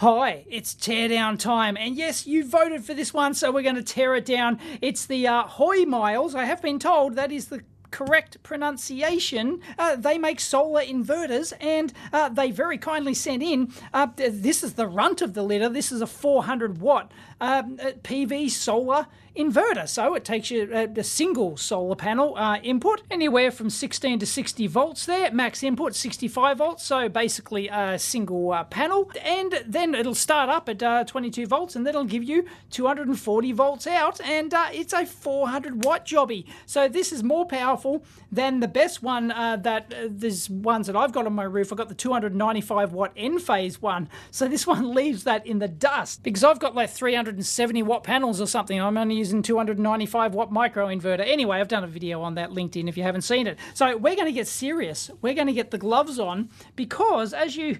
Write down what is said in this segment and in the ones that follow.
Hi, it's teardown time, and yes, you voted for this one, so we're going to tear it down. It's the uh, Hoymiles. I have been told that is the correct pronunciation. Uh, they make solar inverters, and uh, they very kindly sent in. Uh, this is the runt of the litter. This is a 400 watt um, uh, PV solar inverter. So it takes you a, a single solar panel uh, input, anywhere from 16 to 60 volts there. Max input 65 volts, so basically a single uh, panel. And then it'll start up at uh, 22 volts, and then it'll give you 240 volts out, and uh, it's a 400 watt jobby. So this is more powerful than the best one uh, that uh, there's ones that I've got on my roof. I've got the 295 watt N Enphase one. So this one leaves that in the dust because I've got like 370 watt panels or something. I'm only using 295 watt micro inverter. Anyway, I've done a video on that linked in if you haven't seen it. So we're going to get serious. We're going to get the gloves on because as you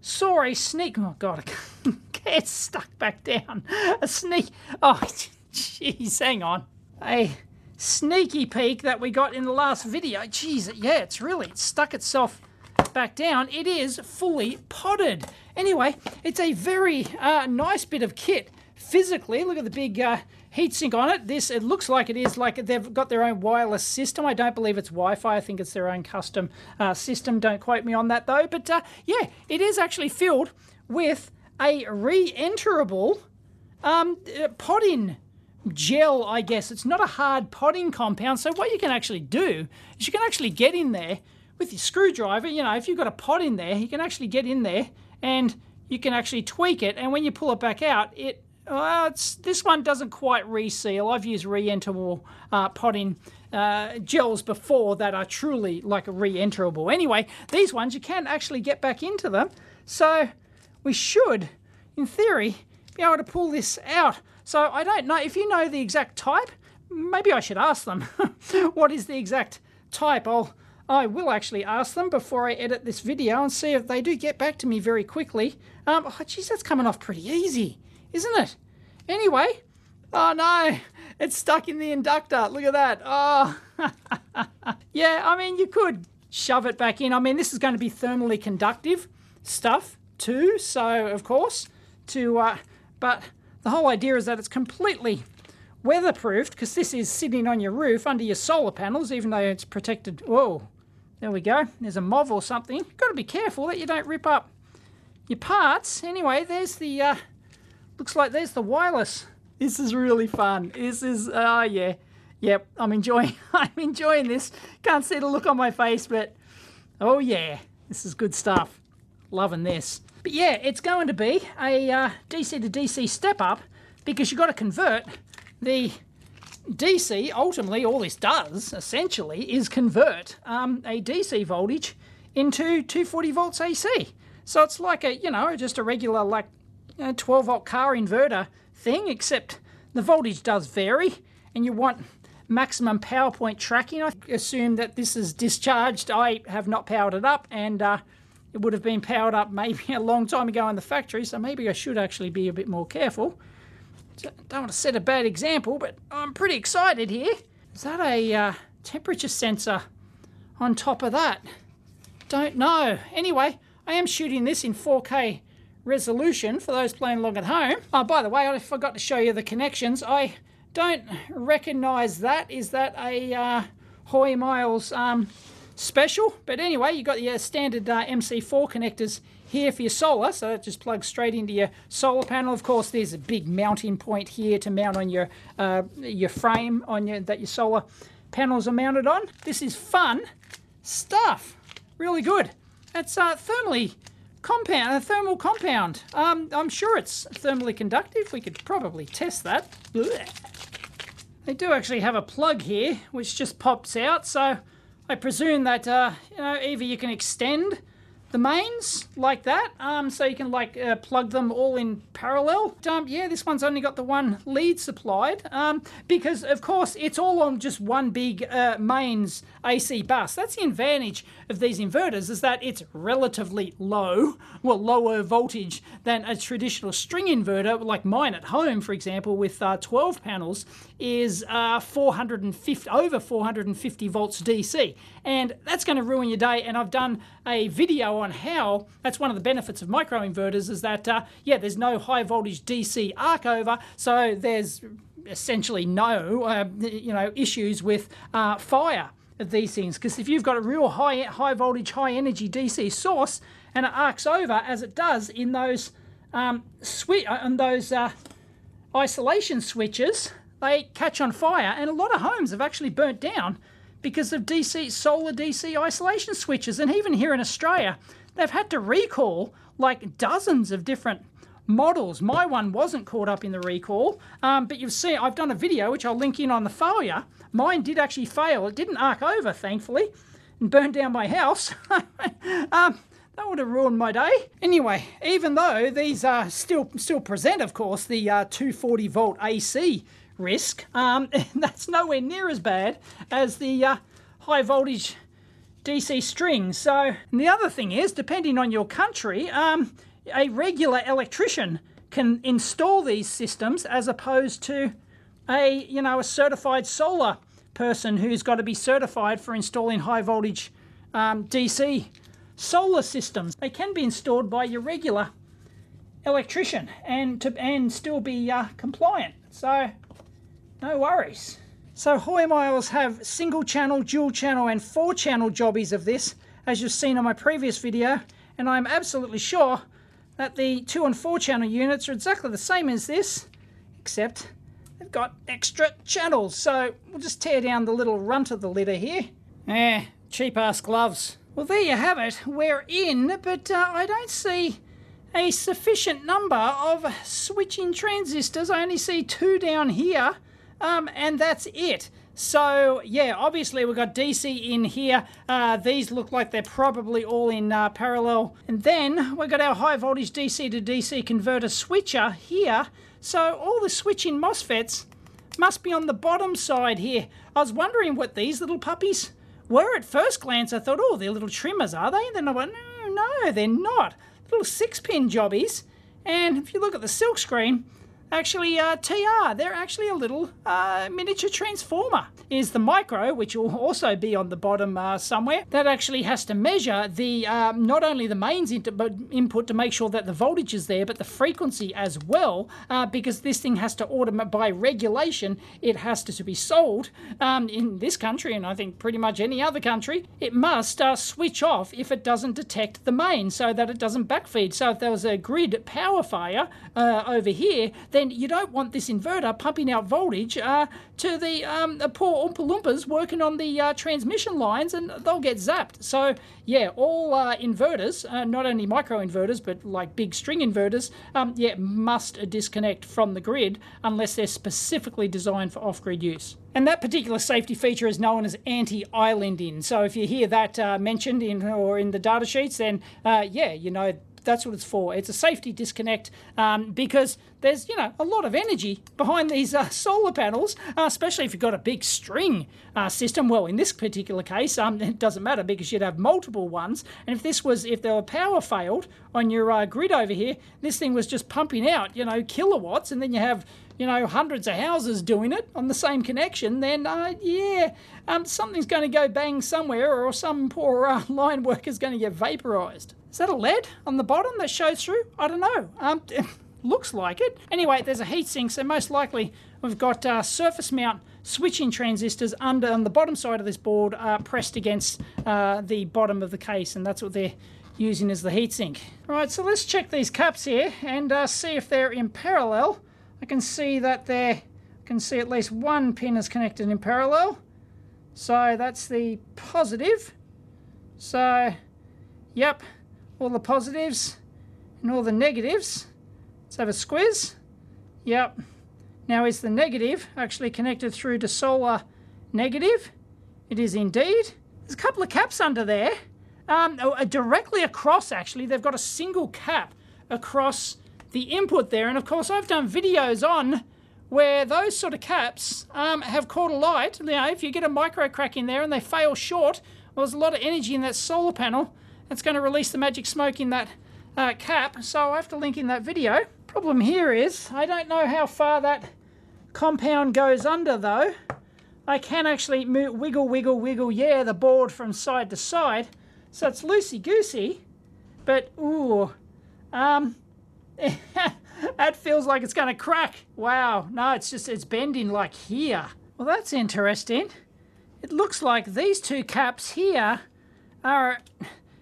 saw a sneak, oh God, it's stuck back down. A sneak, oh jeez, hang on. A sneaky peek that we got in the last video. Jeez, yeah, it's really it's stuck itself back down. It is fully potted. Anyway, it's a very uh, nice bit of kit physically. Look at the big uh, heatsink on it. This it looks like it is like they've got their own wireless system. I don't believe it's Wi-Fi. I think it's their own custom uh, system. Don't quote me on that though. But uh, yeah, it is actually filled with a re-enterable um, uh, potting gel. I guess it's not a hard potting compound. So what you can actually do is you can actually get in there with your screwdriver. You know, if you've got a pot in there, you can actually get in there and you can actually tweak it. And when you pull it back out, it well, this one doesn't quite reseal. I've used re-enterable uh, potting uh, gels before that are truly like re-enterable. Anyway, these ones you can actually get back into them. So we should, in theory, be able to pull this out. So I don't know, if you know the exact type, maybe I should ask them. what is the exact type? I'll, I will actually ask them before I edit this video and see if they do get back to me very quickly. Um, oh, geez, that's coming off pretty easy isn't it? Anyway, oh no, it's stuck in the inductor. Look at that. Oh, yeah, I mean, you could shove it back in. I mean, this is going to be thermally conductive stuff too, so of course, to, uh, but the whole idea is that it's completely weatherproofed because this is sitting on your roof under your solar panels, even though it's protected. Whoa, there we go. There's a mov or something. You've got to be careful that you don't rip up your parts. Anyway, there's the uh, Looks like there's the wireless. This is really fun. This is, oh uh, yeah. Yep, I'm enjoying, I'm enjoying this. Can't see the look on my face, but oh yeah, this is good stuff. Loving this. But yeah, it's going to be a uh, DC to DC step up because you've got to convert the DC, ultimately all this does, essentially, is convert um, a DC voltage into 240 volts AC. So it's like a, you know, just a regular like a 12 volt car inverter thing, except the voltage does vary and you want maximum power point tracking. I assume that this is discharged. I have not powered it up and uh, it would have been powered up maybe a long time ago in the factory, so maybe I should actually be a bit more careful. Don't want to set a bad example, but I'm pretty excited here. Is that a uh, temperature sensor on top of that? Don't know. Anyway, I am shooting this in 4K resolution for those playing along at home. Oh, by the way, I forgot to show you the connections. I don't recognize that. Is that a uh, Hoymiles um, special? But anyway, you've got your standard uh, MC4 connectors here for your solar, so that just plugs straight into your solar panel. Of course, there's a big mounting point here to mount on your uh, your frame on your that your solar panels are mounted on. This is fun stuff. Really good. It's uh, thermally compound, a thermal compound. Um, I'm sure it's thermally conductive. We could probably test that. They do actually have a plug here, which just pops out. So I presume that uh, you know either you can extend the mains like that, um, so you can like uh, plug them all in parallel. Um, yeah, this one's only got the one lead supplied um, because of course it's all on just one big uh, mains AC bus. That's the advantage of these inverters is that it's relatively low, well lower voltage than a traditional string inverter like mine at home, for example, with uh, 12 panels is uh, 450 over 450 volts DC, and that's going to ruin your day. And I've done a video on how that's one of the benefits of microinverters is that uh, yeah, there's no high voltage DC arc over, so there's essentially no uh, you know issues with uh, fire of these things. Because if you've got a real high high voltage high energy DC source and it arcs over as it does in those um, switch on uh, those uh, isolation switches they catch on fire. And a lot of homes have actually burnt down because of DC solar DC isolation switches and even here in Australia they've had to recall like dozens of different models. My one wasn't caught up in the recall, um, but you've seen I've done a video which I'll link in on the failure. Mine did actually fail. It didn't arc over, thankfully, and burn down my house. um, that would have ruined my day. Anyway, even though these are still still present, of course, the uh, 240 volt AC risk, um, that's nowhere near as bad as the uh, high voltage DC string. So the other thing is, depending on your country, um, a regular electrician can install these systems as opposed to a you know a certified solar person who's got to be certified for installing high voltage um, DC solar systems. They can be installed by your regular electrician and to and still be uh, compliant. So no worries. So Hoymiles have single channel, dual channel and four channel jobbies of this as you've seen on my previous video and I'm absolutely sure that the two and four channel units are exactly the same as this, except they've got extra channels. So we'll just tear down the little runt of the litter here. Eh, cheap ass gloves. Well, there you have it. We're in, but uh, I don't see a sufficient number of switching transistors. I only see two down here, um, and that's it. So yeah, obviously we've got DC in here. Uh, these look like they're probably all in uh, parallel. And then we've got our high voltage DC to DC converter switcher here. So all the switching MOSFETs must be on the bottom side here. I was wondering what these little puppies were at first glance. I thought, oh, they're little trimmers, are they? And then I went, no, no, they're not. Little six pin jobbies. And if you look at the silk screen, actually uh, TR. They're actually a little uh, miniature transformer. Is the micro, which will also be on the bottom uh, somewhere, that actually has to measure the um, not only the mains input to make sure that the voltage is there, but the frequency as well, uh, because this thing has to automate by regulation. It has to, to be sold um, in this country, and I think pretty much any other country. It must uh, switch off if it doesn't detect the main, so that it doesn't backfeed. So if there was a grid power fire uh, over here, then you don't want this inverter pumping out voltage uh, to the, um, the poor Oompa Loompas working on the uh, transmission lines and they'll get zapped. So yeah, all uh, inverters, uh, not only micro inverters, but like big string inverters, um, yeah, must disconnect from the grid unless they're specifically designed for off-grid use. And that particular safety feature is known as anti-islanding. So if you hear that uh, mentioned in or in the data sheets, then uh, yeah, you know that's what it's for. It's a safety disconnect um, because there's you know a lot of energy behind these uh, solar panels, uh, especially if you've got a big string uh, system. Well, in this particular case, um, it doesn't matter because you'd have multiple ones. And if this was if the power failed on your uh, grid over here, this thing was just pumping out you know kilowatts, and then you have you know hundreds of houses doing it on the same connection. Then uh, yeah, um, something's going to go bang somewhere, or some poor uh, line worker's going to get vaporized. Is that a lead on the bottom that shows through? I don't know. Um, looks like it. Anyway, there's a heatsink, so most likely we've got uh, surface mount switching transistors under on the bottom side of this board uh, pressed against uh, the bottom of the case, and that's what they're using as the heatsink. Right, so let's check these caps here and uh, see if they're in parallel. I can see that there, I can see at least one pin is connected in parallel. So that's the positive. So, yep, all the positives and all the negatives. Let's have a squiz. Yep. Now is the negative actually connected through to solar negative? It is indeed. There's a couple of caps under there. Um, oh, uh, directly across actually, they've got a single cap across the input there. And of course I've done videos on where those sort of caps um, have caught a light. You know, if you get a micro crack in there and they fail short, well, there's a lot of energy in that solar panel it's going to release the magic smoke in that uh, cap, so I have to link in that video. Problem here is, I don't know how far that compound goes under though. I can actually move, wiggle, wiggle, wiggle, yeah, the board from side to side. So it's loosey-goosey. But, ooh, um, that feels like it's to crack. Wow, no, it's just, it's bending like here. Well, that's interesting. It looks like these two caps here are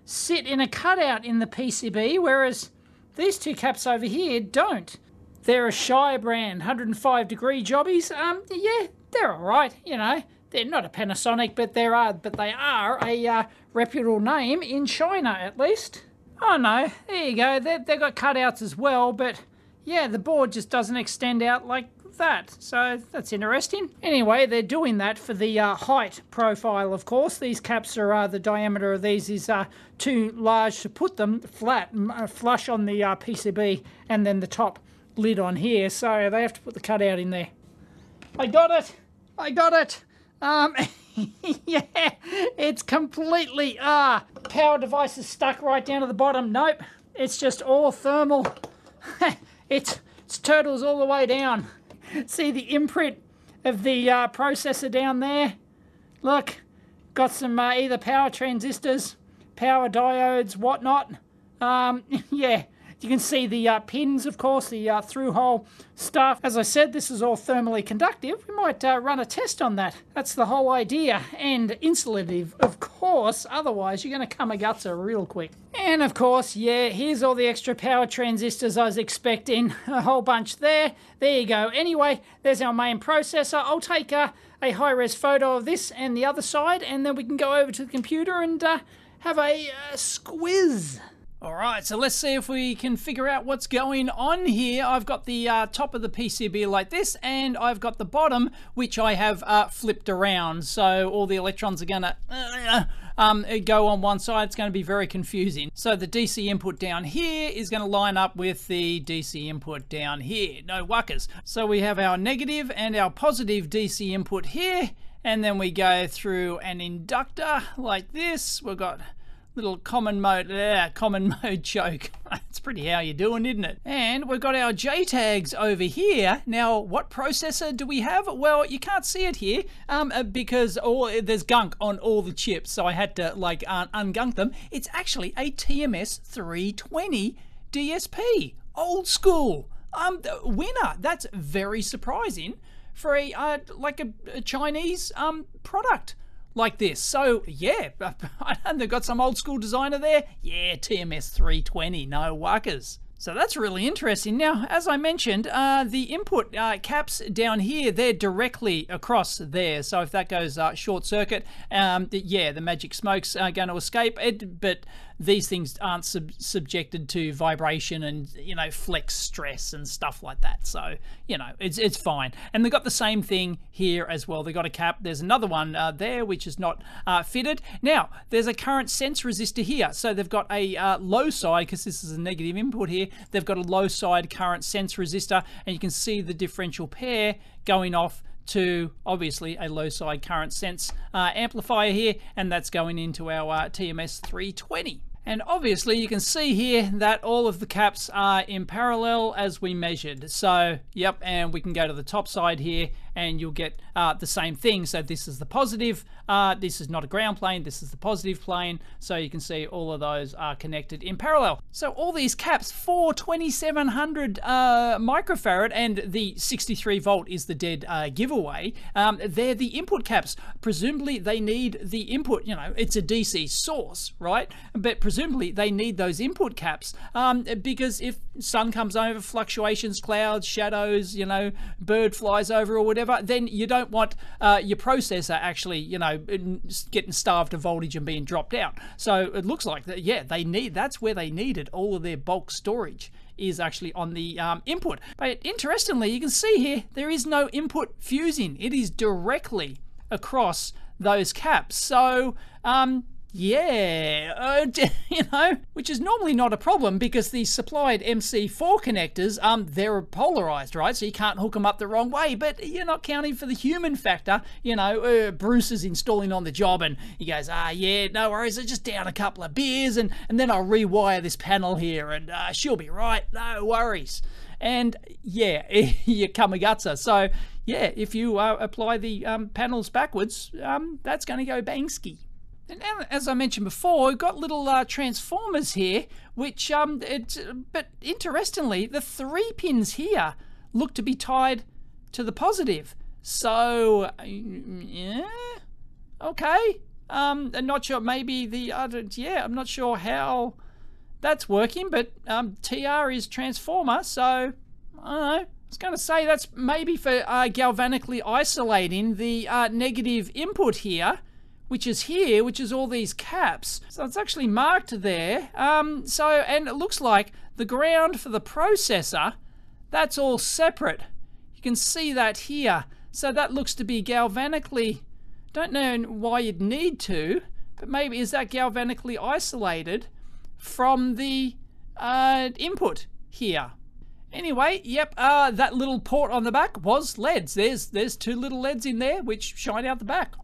sit in a cutout in the PCB, whereas these two caps over here don't. They're a Shire brand, 105 degree jobbies. Um, yeah, they're all right. You know, they're not a Panasonic, but they are, but they are a uh, reputable name in China at least. Oh no, there you go. They they've got cutouts as well, but yeah, the board just doesn't extend out like that. So that's interesting. Anyway, they're doing that for the uh, height profile, of course. These caps are, uh, the diameter of these is uh, too large to put them flat, uh, flush on the uh, PCB and then the top lid on here. So they have to put the cutout in there. I got it. I got it. Um, yeah, it's completely, ah, power device is stuck right down to the bottom. Nope, it's just all thermal. it's, it's turtles all the way down. See the imprint of the uh, processor down there? Look, got some uh, either power transistors, power diodes, whatnot. Um, yeah, you can see the uh, pins, of course, the uh, through-hole stuff. As I said, this is all thermally conductive. We might uh, run a test on that. That's the whole idea. And insulative, of course, otherwise you're going to come a gutser real quick. And of course, yeah, here's all the extra power transistors I was expecting. A whole bunch there. There you go. Anyway, there's our main processor. I'll take a, a high-res photo of this and the other side, and then we can go over to the computer and uh, have a uh, squiz. All right, so let's see if we can figure out what's going on here. I've got the uh, top of the PCB like this, and I've got the bottom, which I have uh, flipped around. So all the electrons are to uh, um, go on one side. It's to be very confusing. So the DC input down here is to line up with the DC input down here. No wuckers. So we have our negative and our positive DC input here, and then we go through an inductor like this. We've got little common mode, uh, common mode choke. That's pretty how you're doing, isn't it? And we've got our JTAGs over here. Now, what processor do we have? Well, you can't see it here um, uh, because all, there's gunk on all the chips, so I had to like un ungunk them. It's actually a TMS 320 DSP, old school. Um, winner. That's very surprising for a uh, like a, a Chinese um product like this. So yeah, and they've got some old school designer there. Yeah, TMS 320, no wuckers. So that's really interesting. Now, as I mentioned, uh, the input uh, caps down here, they're directly across there. So if that goes uh, short circuit, um, yeah, the magic smoke's going to escape. It, but these things aren't sub subjected to vibration and you know flex stress and stuff like that. So you know it's it's fine. And they've got the same thing here as well. They've got a cap. There's another one uh, there which is not uh, fitted. Now there's a current sense resistor here. So they've got a uh, low side because this is a negative input here. They've got a low side current sense resistor, and you can see the differential pair going off to obviously a low side current sense uh, amplifier here and that's going into our uh, TMS 320. And obviously you can see here that all of the caps are in parallel as we measured. So, yep, and we can go to the top side here and you'll get uh, the same thing. So this is the positive, uh, this is not a ground plane, this is the positive plane. So you can see all of those are connected in parallel. So all these caps for 2700 uh, microfarad and the 63 volt is the dead uh, giveaway. Um, they're the input caps. Presumably they need the input, you know, it's a DC source, right? But presumably they need those input caps um, because if sun comes over, fluctuations, clouds, shadows, you know, bird flies over or whatever, whatever, then you don't want uh, your processor actually, you know, getting starved of voltage and being dropped out. So it looks like that, yeah, they need that's where they needed all of their bulk storage is actually on the um, input. But interestingly, you can see here there is no input fusing. It is directly across those caps. So um, yeah, uh, you know, which is normally not a problem because the supplied MC4 connectors, um, they're polarized, right? So you can't hook them up the wrong way, but you're not counting for the human factor. You know, uh, Bruce is installing on the job and he goes, ah, yeah, no worries, I just down a couple of beers and, and then I'll rewire this panel here and uh, she'll be right, no worries. And yeah, you Kamigutsa. So yeah, if you uh, apply the um, panels backwards, um, that's going to go bangsky. And as I mentioned before, we've got little uh, transformers here which um, but interestingly, the three pins here look to be tied to the positive. So, yeah, okay. Um, I'm not sure. Maybe the other. Yeah, I'm not sure how that's working. But um, TR is transformer, so I don't know. I was going to say that's maybe for uh, galvanically isolating the uh, negative input here, which is here, which is all these caps. So it's actually marked there. Um, so, and it looks like the ground for the processor, that's all separate. You can see that here. So that looks to be galvanically, don't know why you'd need to, but maybe is that galvanically isolated from the uh, input here. Anyway, yep, uh, that little port on the back was LEDs. There's there's two little LEDs in there which shine out the back.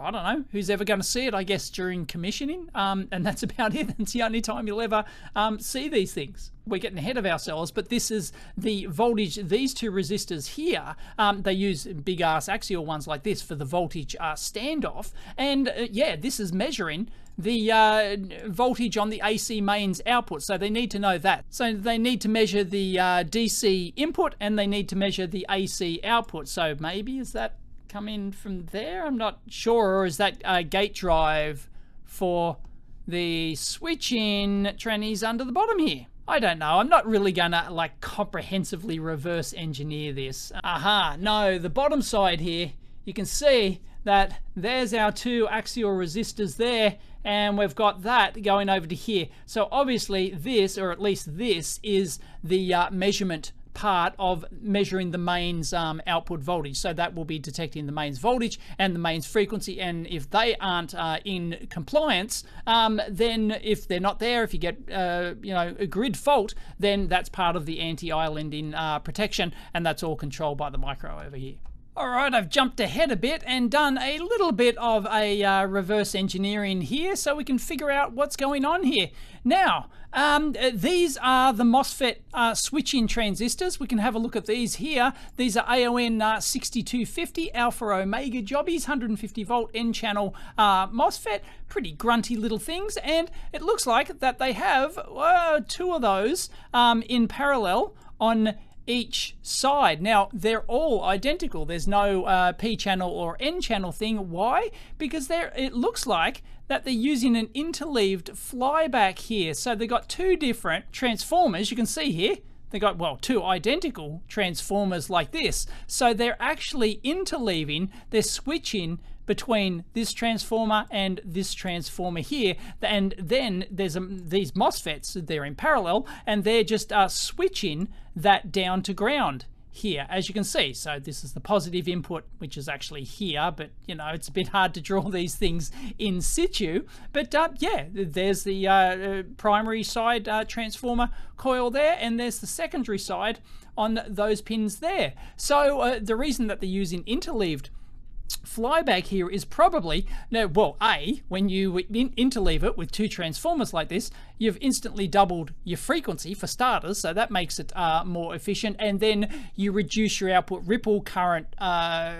I don't know who's ever going to see it. I guess during commissioning, um, and that's about it. It's the only time you'll ever um, see these things. We're getting ahead of ourselves, but this is the voltage. These two resistors here, um, they use big ass axial ones like this for the voltage uh, standoff, and uh, yeah, this is measuring the uh, voltage on the AC mains output. So they need to know that. So they need to measure the uh, DC input and they need to measure the AC output. So maybe is that come in from there? I'm not sure. Or is that a gate drive for the switch-in trannies under the bottom here? I don't know. I'm not really gonna like comprehensively reverse engineer this. Aha, no, the bottom side here, you can see that there's our two axial resistors there and we've got that going over to here. So obviously this, or at least this, is the uh, measurement part of measuring the mains um, output voltage. So that will be detecting the mains voltage and the mains frequency. And if they aren't uh, in compliance, um, then if they're not there, if you get uh, you know a grid fault, then that's part of the anti-islanding uh, protection, and that's all controlled by the micro over here. All right, I've jumped ahead a bit and done a little bit of a uh, reverse engineering here so we can figure out what's going on here. Now, um, these are the MOSFET uh, switching transistors. We can have a look at these here. These are AON uh, 6250 Alpha Omega jobbies, 150 volt N channel uh, MOSFET. Pretty grunty little things, and it looks like that they have uh, two of those um, in parallel on each side. Now, they're all identical. There's no uh, P channel or N channel thing. Why? Because it looks like that they're using an interleaved flyback here. So they've got two different transformers. You can see here, they've got, well, two identical transformers like this. So they're actually interleaving, they're switching between this transformer and this transformer here. And then there's um, these MOSFETs, they're in parallel, and they're just uh, switching that down to ground here, as you can see. So this is the positive input, which is actually here, but you know, it's a bit hard to draw these things in situ. But uh, yeah, there's the uh, uh primary side uh, transformer coil there, and there's the secondary side on those pins there. So uh, the reason that they're using interleaved flyback here is probably no well a when you in, interleave it with two transformers like this you've instantly doubled your frequency for starters so that makes it uh, more efficient and then you reduce your output ripple current uh,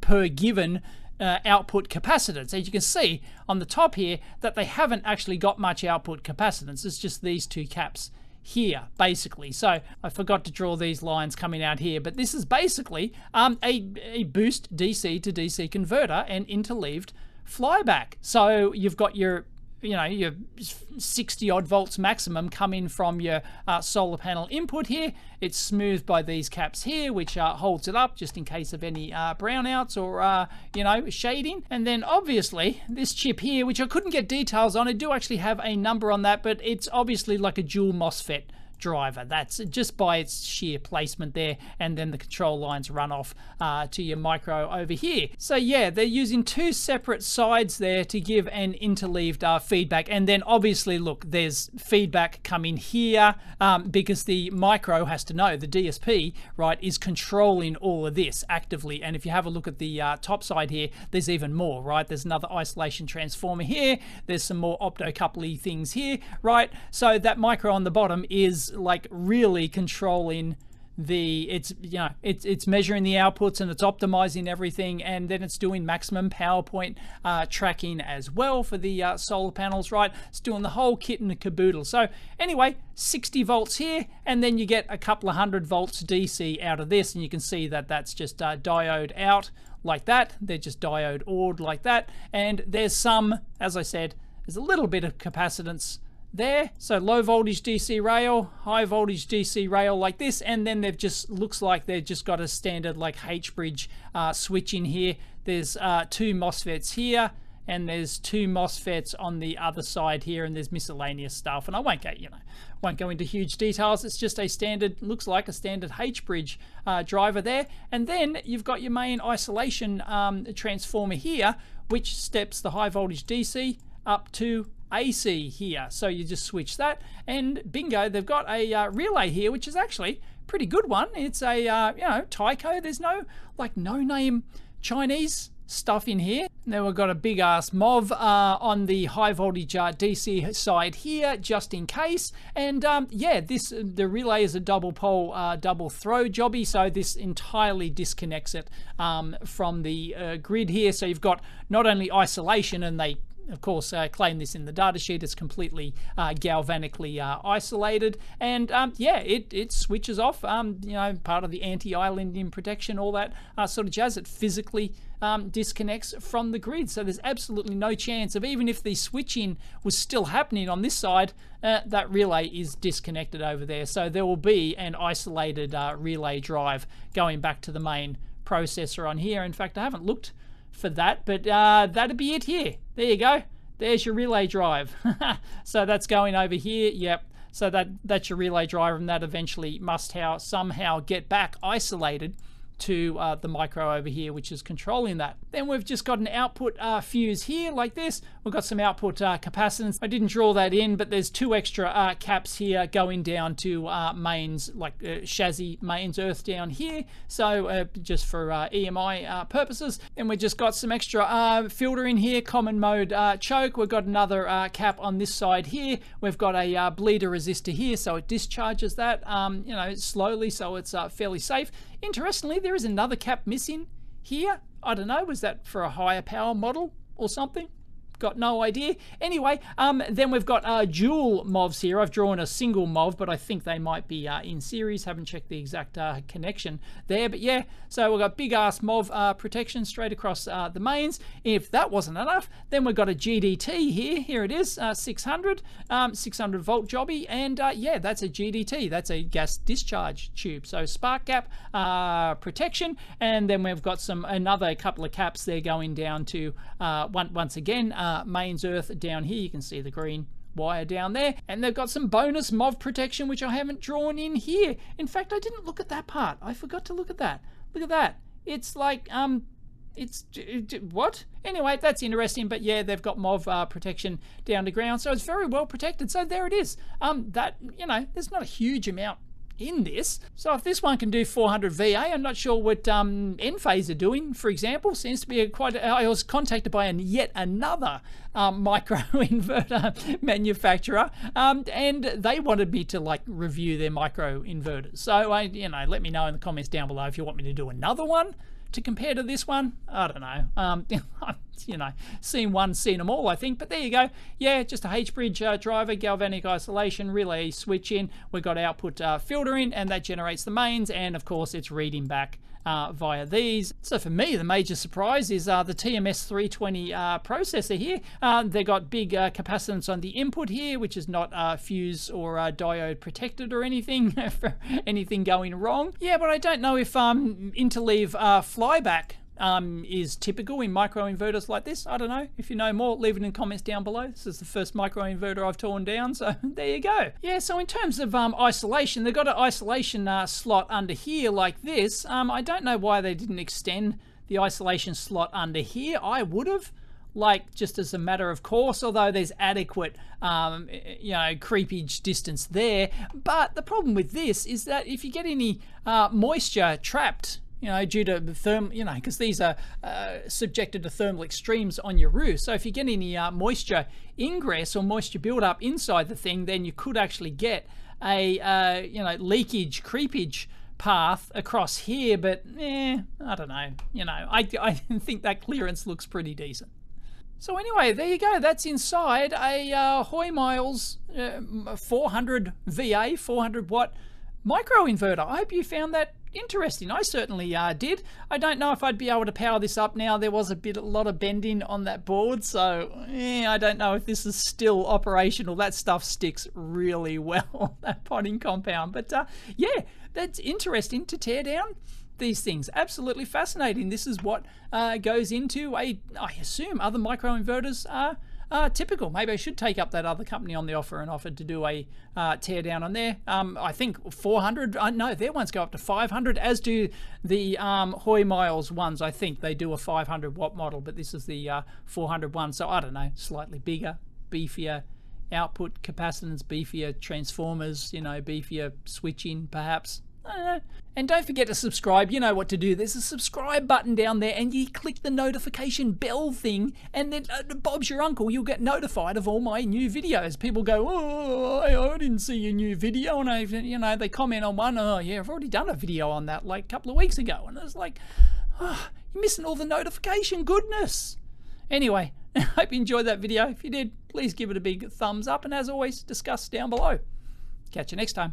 per given uh, output capacitance. As you can see on the top here that they haven't actually got much output capacitance. It's just these two caps here, basically. So I forgot to draw these lines coming out here, but this is basically um, a, a boost DC to DC converter and interleaved flyback. So you've got your you know your 60 odd volts maximum coming from your uh, solar panel input here. It's smoothed by these caps here which uh, holds it up just in case of any uh, brownouts or uh, you know shading. And then obviously this chip here which I couldn't get details on I do actually have a number on that but it's obviously like a dual MOSFET driver. That's just by its sheer placement there, and then the control lines run off uh, to your micro over here. So yeah, they're using two separate sides there to give an interleaved uh, feedback, and then obviously look, there's feedback coming here um, because the micro has to know the DSP right is controlling all of this actively. And if you have a look at the uh, top side here, there's even more, right? There's another isolation transformer here. There's some more optocoupley things here, right? So that micro on the bottom is like really controlling the it's you know it's it's measuring the outputs and it's optimizing everything and then it's doing maximum power point uh, tracking as well for the uh, solar panels right? It's doing the whole kit and the caboodle. So anyway 60 volts here and then you get a couple of hundred volts DC out of this and you can see that that's just uh, diode out like that. They're just diode ORed like that. And there's some as I said there's a little bit of capacitance there. So low voltage DC rail, high voltage DC rail like this, and then they've just looks like they've just got a standard like H bridge uh, switch in here. There's uh, two MOSFETs here, and there's two MOSFETs on the other side here, and there's miscellaneous stuff. And I won't go, you know, won't go into huge details. It's just a standard, looks like a standard H bridge uh, driver there. And then you've got your main isolation um, transformer here, which steps the high voltage DC up to AC here. So you just switch that and bingo, they've got a uh, relay here, which is actually pretty good one. It's a, uh, you know, Tyco. There's no, like, no name Chinese stuff in here. Then we've got a big ass MOV uh, on the high voltage uh, DC side here, just in case. And um, yeah, this the relay is a double pole, uh, double throw jobby, so this entirely disconnects it um, from the uh, grid here. So you've got not only isolation, and they of course, uh, claim this in the datasheet. It's completely uh, galvanically uh, isolated, and um, yeah, it, it switches off. Um, you know, part of the anti-islanding protection, all that uh, sort of jazz. It physically um, disconnects from the grid, so there's absolutely no chance of even if the switching was still happening on this side, uh, that relay is disconnected over there. So there will be an isolated uh, relay drive going back to the main processor on here. In fact, I haven't looked for that. But uh, that'd be it here. There you go. There's your relay drive. so that's going over here. Yep. So that that's your relay drive, and that eventually must how somehow get back isolated to uh, the micro over here, which is controlling that. Then we've just got an output uh, fuse here like this. We've got some output uh, capacitance. I didn't draw that in, but there's two extra uh, caps here going down to uh, mains, like uh, chassis mains earth down here. So just for EMI purposes. And we've just got some extra filter in here, common mode choke. We've got another cap on this side here. We've got a bleeder resistor here, so it discharges that, um, you know, slowly, so it's fairly safe. Interestingly, there is another cap missing here. I don't know, was that for a higher power model or something? Got no idea. Anyway, um, then we've got uh, dual MOVs here. I've drawn a single MOV, but I think they might be uh, in series. Haven't checked the exact uh, connection there. But yeah, so we've got big ass MOV uh, protection straight across uh, the mains. If that wasn't enough, then we've got a GDT here. Here it is, uh, 600, um, 600 volt jobby. And yeah, that's a GDT. That's a gas discharge tube. So spark gap protection. And then we've got some another couple of caps there going down to, one, once again, uh, mains earth down here. You can see the green wire down there. And they've got some bonus MOV protection, which I haven't drawn in here. In fact, I didn't look at that part. I forgot to look at that. Look at that. It's like, um, it's what? Anyway, that's interesting. But yeah, they've got MOV uh, protection down to ground, so it's very well protected. So there it is. Um, that you know, there's not a huge amount in this. So if this one can do 400 VA, I'm not sure what um, Enphase are doing, for example. Seems to be a quite. I was contacted by an, yet another um, micro inverter manufacturer, um, and they wanted me to like review their micro inverters. So I, you know, let me know in the comments down below if you want me to do another one to compare to this one, I don't know. Um, you know, seen one, seen them all, I think. But there you go. Yeah, just a H-bridge uh, driver, galvanic isolation, relay switch in. We've got output uh, filter in, and that generates the mains. And of course, it's reading back uh, via these. So for me, the major surprise is uh, the TMS 320 uh, processor here. Uh, they've got big uh, capacitance on the input here, which is not uh, fuse or diode protected or anything for anything going wrong. Yeah, but I don't know if um, interleave flyback um, is typical in microinverters like this. I don't know. If you know more, leave it in comments down below. This is the first microinverter I've torn down, so there you go. Yeah, so in terms of um, isolation, they've got an isolation uh, slot under here like this. Um, I don't know why they didn't extend the isolation slot under here. I would have like just as a matter of course, although there's adequate, um, you know, creepage distance there. But the problem with this is that if you get any uh, moisture trapped you know, due to the therm, you know, because these are uh, subjected to thermal extremes on your roof. So if you get any uh, moisture ingress or moisture buildup inside the thing, then you could actually get a, uh, you know, leakage, creepage path across here, but eh, I don't know. You know, I, I think that clearance looks pretty decent. So anyway, there you go. That's inside a uh, Hoymiles uh, 400 VA, 400 watt micro inverter. I hope you found that interesting. I certainly uh, did. I don't know if I'd be able to power this up now. There was a bit, a lot of bending on that board, so eh, I don't know if this is still operational. That stuff sticks really well, that potting compound. But uh, yeah, that's interesting to tear down these things. Absolutely fascinating. This is what uh, goes into a, I assume, other microinverters are uh, typical. Maybe I should take up that other company on the offer and offer to do a uh, tear down on there. Um, I think 400. Uh, no, their ones go up to 500, as do the um, Hoymiles ones. I think they do a 500 watt model, but this is the uh, 400 one. So I don't know, slightly bigger, beefier output capacitance, beefier transformers, you know, beefier switching perhaps. Uh, and don't forget to subscribe. You know what to do. There's a subscribe button down there, and you click the notification bell thing, and then uh, Bob's your uncle. You'll get notified of all my new videos. People go, "Oh, I didn't see your new video," and I, you know, they comment on one. Oh, yeah, I've already done a video on that like a couple of weeks ago, and it's like, oh, you're missing all the notification goodness. Anyway, I hope you enjoyed that video. If you did, please give it a big thumbs up, and as always, discuss down below. Catch you next time.